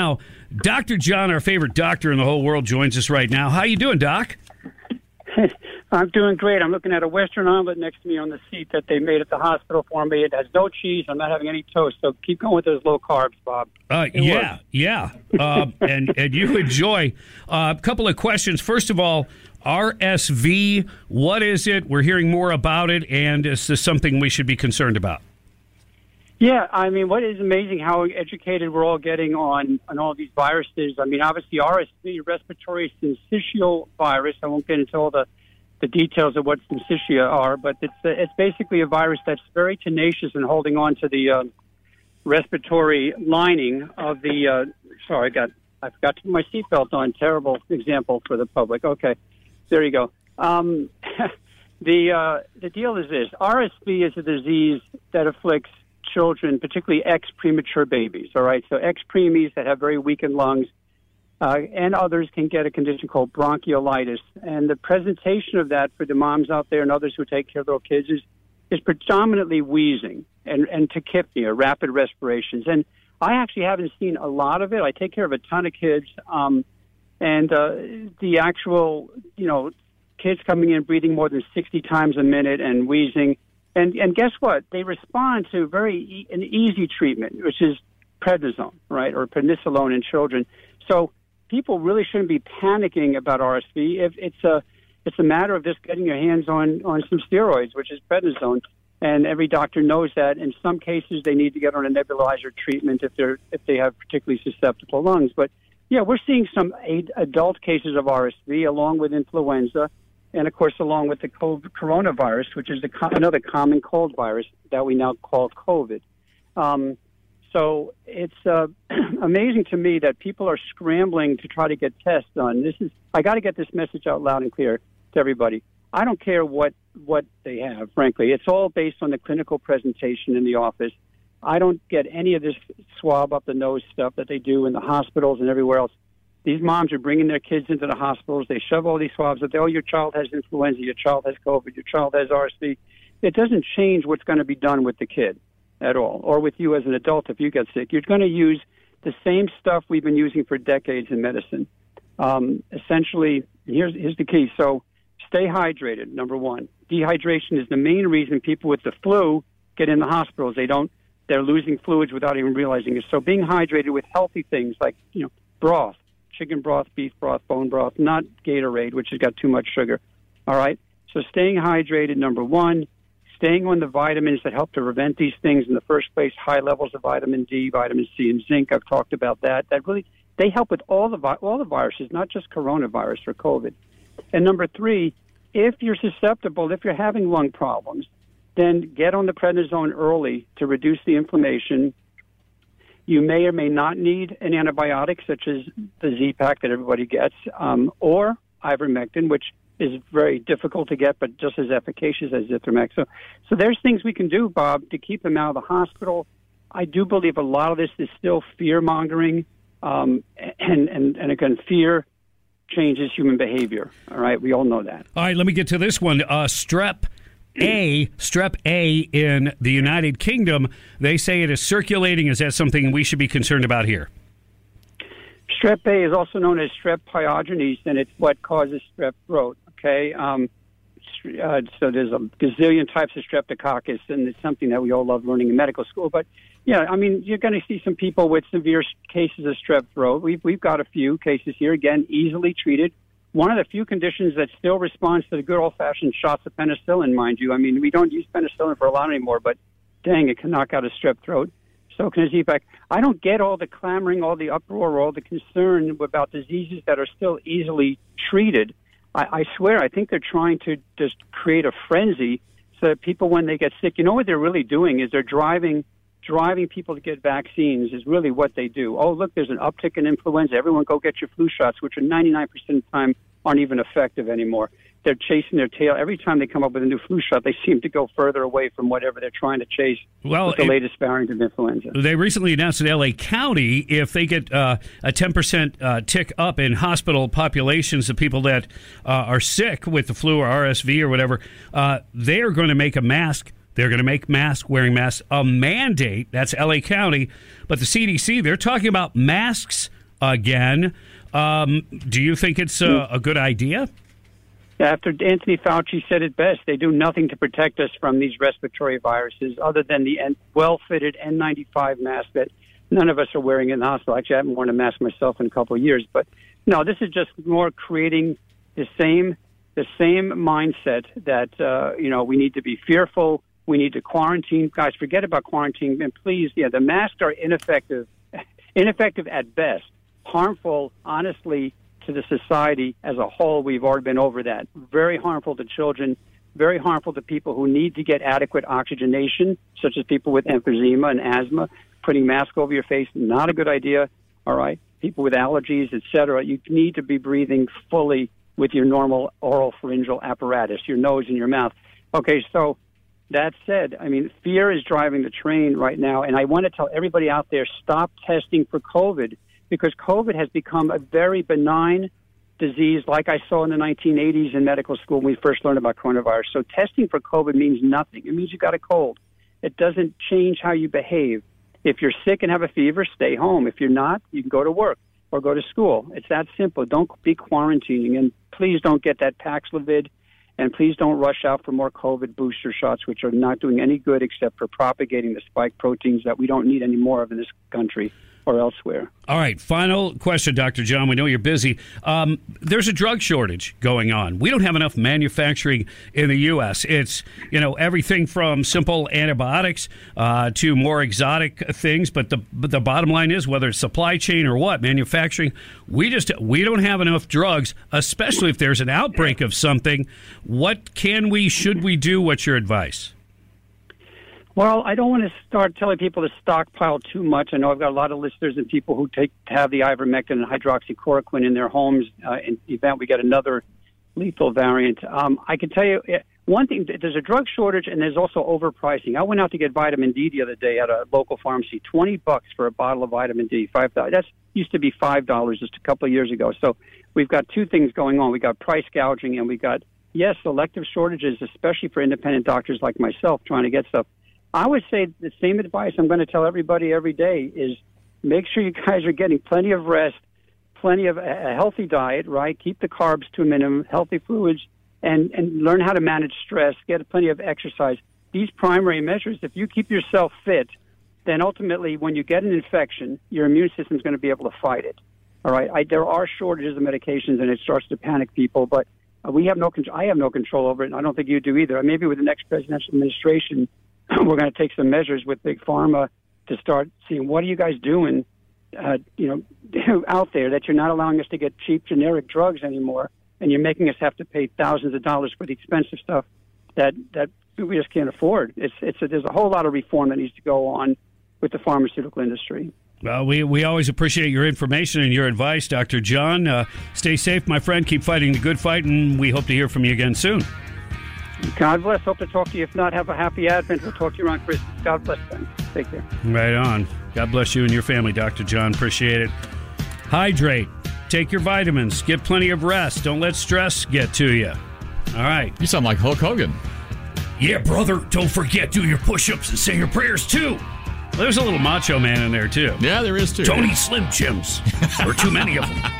Now, Dr. John, our favorite doctor in the whole world, joins us right now. How are you doing, Doc? I'm doing great. I'm looking at a Western omelet next to me on the seat that they made at the hospital for me. It has no cheese. I'm not having any toast. So keep going with those low carbs, Bob. Uh, yeah, works. yeah. Uh, and and you enjoy. A uh, couple of questions. First of all, RSV. What is it? We're hearing more about it, and is this something we should be concerned about? Yeah, I mean, what is amazing how educated we're all getting on on all these viruses. I mean, obviously RSV, respiratory syncytial virus. I won't get into all the the details of what syncytia are, but it's it's basically a virus that's very tenacious in holding on to the uh, respiratory lining of the. Uh, sorry, I got I forgot to put my seatbelt on. Terrible example for the public. Okay, there you go. Um, the uh, the deal is this: RSV is a disease that afflicts children, particularly ex premature babies. All right, so ex preemies that have very weakened lungs, uh, and others can get a condition called bronchiolitis. And the presentation of that for the moms out there and others who take care of little kids is is predominantly wheezing and and tachypnea, rapid respirations. And I actually haven't seen a lot of it. I take care of a ton of kids, um, and uh, the actual you know kids coming in breathing more than 60 times a minute and wheezing and and guess what? They respond to very e- an easy treatment, which is prednisone, right, or prednisolone in children. So people really shouldn't be panicking about RSV. If it's a it's a matter of just getting your hands on on some steroids, which is prednisone, and every doctor knows that. In some cases, they need to get on a nebulizer treatment if they're if they have particularly susceptible lungs. But yeah, we're seeing some adult cases of RSV along with influenza and of course, along with the coronavirus, which is the, another common cold virus that we now call COVID. Um, so it's uh, amazing to me that people are scrambling to try to get tests done. This is I got to get this message out loud and clear to everybody. I don't care what what they have. Frankly, it's all based on the clinical presentation in the office. I don't get any of this swab up the nose stuff that they do in the hospitals and everywhere else. These moms are bringing their kids into the hospitals. They shove all these swabs up. Oh, your child has influenza. Your child has COVID. Your child has RSV. It doesn't change what's going to be done with the kid at all, or with you as an adult if you get sick. You're going to use the same stuff we've been using for decades in medicine. Um, essentially, here's, here's the key. So stay hydrated, number one. Dehydration is the main reason people with the flu get in the hospitals. They don't, they're losing fluids without even realizing it. So being hydrated with healthy things like, you know, broth, chicken broth, beef broth, bone broth, not Gatorade, which has got too much sugar. All right. So staying hydrated, number one, staying on the vitamins that help to prevent these things in the first place, high levels of vitamin D, vitamin C, and zinc. I've talked about that. That really they help with all the all the viruses, not just coronavirus or COVID. And number three, if you're susceptible, if you're having lung problems, then get on the prednisone early to reduce the inflammation you may or may not need an antibiotic, such as the Z-Pak that everybody gets, um, or ivermectin, which is very difficult to get, but just as efficacious as Zithromax. So, so there's things we can do, Bob, to keep them out of the hospital. I do believe a lot of this is still fear mongering, um, and, and, and again, fear changes human behavior. All right, we all know that. All right, let me get to this one. Uh, strep a, strep A in the United Kingdom, they say it is circulating. Is that something we should be concerned about here? Strep A is also known as strep pyogenes, and it's what causes strep throat. Okay, um, uh, so there's a gazillion types of streptococcus, and it's something that we all love learning in medical school. But yeah, I mean, you're going to see some people with severe cases of strep throat. We've we've got a few cases here. Again, easily treated one of the few conditions that still responds to the good old fashioned shots of penicillin, mind you. I mean, we don't use penicillin for a lot anymore, but dang, it can knock out a strep throat. So can Z-Pak. I don't get all the clamoring, all the uproar, all the concern about diseases that are still easily treated. I, I swear, I think they're trying to just create a frenzy so that people, when they get sick, you know what they're really doing is they're driving driving people to get vaccines is really what they do. Oh, look, there's an uptick in influenza. Everyone go get your flu shots, which are 99% of the time aren't even effective anymore. They're chasing their tail. Every time they come up with a new flu shot, they seem to go further away from whatever they're trying to chase well, with the it, latest variant of influenza. They recently announced in L.A. County if they get uh, a 10% uh, tick up in hospital populations of people that uh, are sick with the flu or RSV or whatever, uh, they are going to make a mask they're going to make mask wearing masks a mandate. That's LA County. But the CDC, they're talking about masks again. Um, do you think it's a, a good idea? After Anthony Fauci said it best, they do nothing to protect us from these respiratory viruses other than the well fitted N95 mask that none of us are wearing in the hospital. Actually, I haven't worn a mask myself in a couple of years. But no, this is just more creating the same the same mindset that uh, you know we need to be fearful we need to quarantine. Guys, forget about quarantine. And please, yeah, the masks are ineffective, ineffective at best, harmful, honestly, to the society as a whole. We've already been over that. Very harmful to children, very harmful to people who need to get adequate oxygenation, such as people with emphysema and asthma. Putting mask over your face, not a good idea. All right. People with allergies, etc. You need to be breathing fully with your normal oral pharyngeal apparatus, your nose and your mouth. Okay, so that said, I mean, fear is driving the train right now, and I want to tell everybody out there stop testing for COVID because COVID has become a very benign disease like I saw in the 1980s in medical school when we first learned about coronavirus. So testing for COVID means nothing. It means you got a cold. It doesn't change how you behave. If you're sick and have a fever, stay home. If you're not, you can go to work or go to school. It's that simple. Don't be quarantining, and please don't get that Paxlovid and please don't rush out for more COVID booster shots, which are not doing any good except for propagating the spike proteins that we don't need any more of in this country or elsewhere. All right, final question, Dr. John. We know you're busy. Um, there's a drug shortage going on. We don't have enough manufacturing in the U.S. It's you know everything from simple antibiotics uh, to more exotic things. But the but the bottom line is whether it's supply chain or what manufacturing, we just we don't have enough drugs, especially if there's an outbreak of something. What can we should we do? What's your advice? Well, I don't want to start telling people to stockpile too much. I know I've got a lot of listeners and people who take have the ivermectin and hydroxychloroquine in their homes. Uh, in the event we get another lethal variant, um, I can tell you eh, one thing: there's a drug shortage and there's also overpricing. I went out to get vitamin D the other day at a local pharmacy. Twenty bucks for a bottle of vitamin D. Five. That used to be five dollars just a couple of years ago. So we've got two things going on. We got price gouging and we got yes, selective shortages, especially for independent doctors like myself trying to get stuff. I would say the same advice I'm going to tell everybody every day is make sure you guys are getting plenty of rest, plenty of a healthy diet, right? Keep the carbs to a minimum, healthy fluids, and, and learn how to manage stress, get plenty of exercise. These primary measures, if you keep yourself fit, then ultimately when you get an infection, your immune system is going to be able to fight it. All right. I, there are shortages of medications and it starts to panic people, but we have no control. I have no control over it, and I don't think you do either. Maybe with the next presidential administration, we're going to take some measures with big pharma to start seeing what are you guys doing, uh, you know, out there that you're not allowing us to get cheap generic drugs anymore, and you're making us have to pay thousands of dollars for the expensive stuff that that we just can't afford. It's it's a, there's a whole lot of reform that needs to go on with the pharmaceutical industry. Well, we, we always appreciate your information and your advice, Dr. John. Uh, stay safe, my friend. Keep fighting the good fight, and we hope to hear from you again soon. God bless. Hope to talk to you. If not, have a happy Advent. We'll talk to you around Christmas. God bless them. Take care. Right on. God bless you and your family, Dr. John. Appreciate it. Hydrate. Take your vitamins. Get plenty of rest. Don't let stress get to you. All right. You sound like Hulk Hogan. Yeah, brother. Don't forget, do your push ups and say your prayers too. There's a little macho man in there too. Yeah, there is too. Don't eat Slim Jims. or too many of them.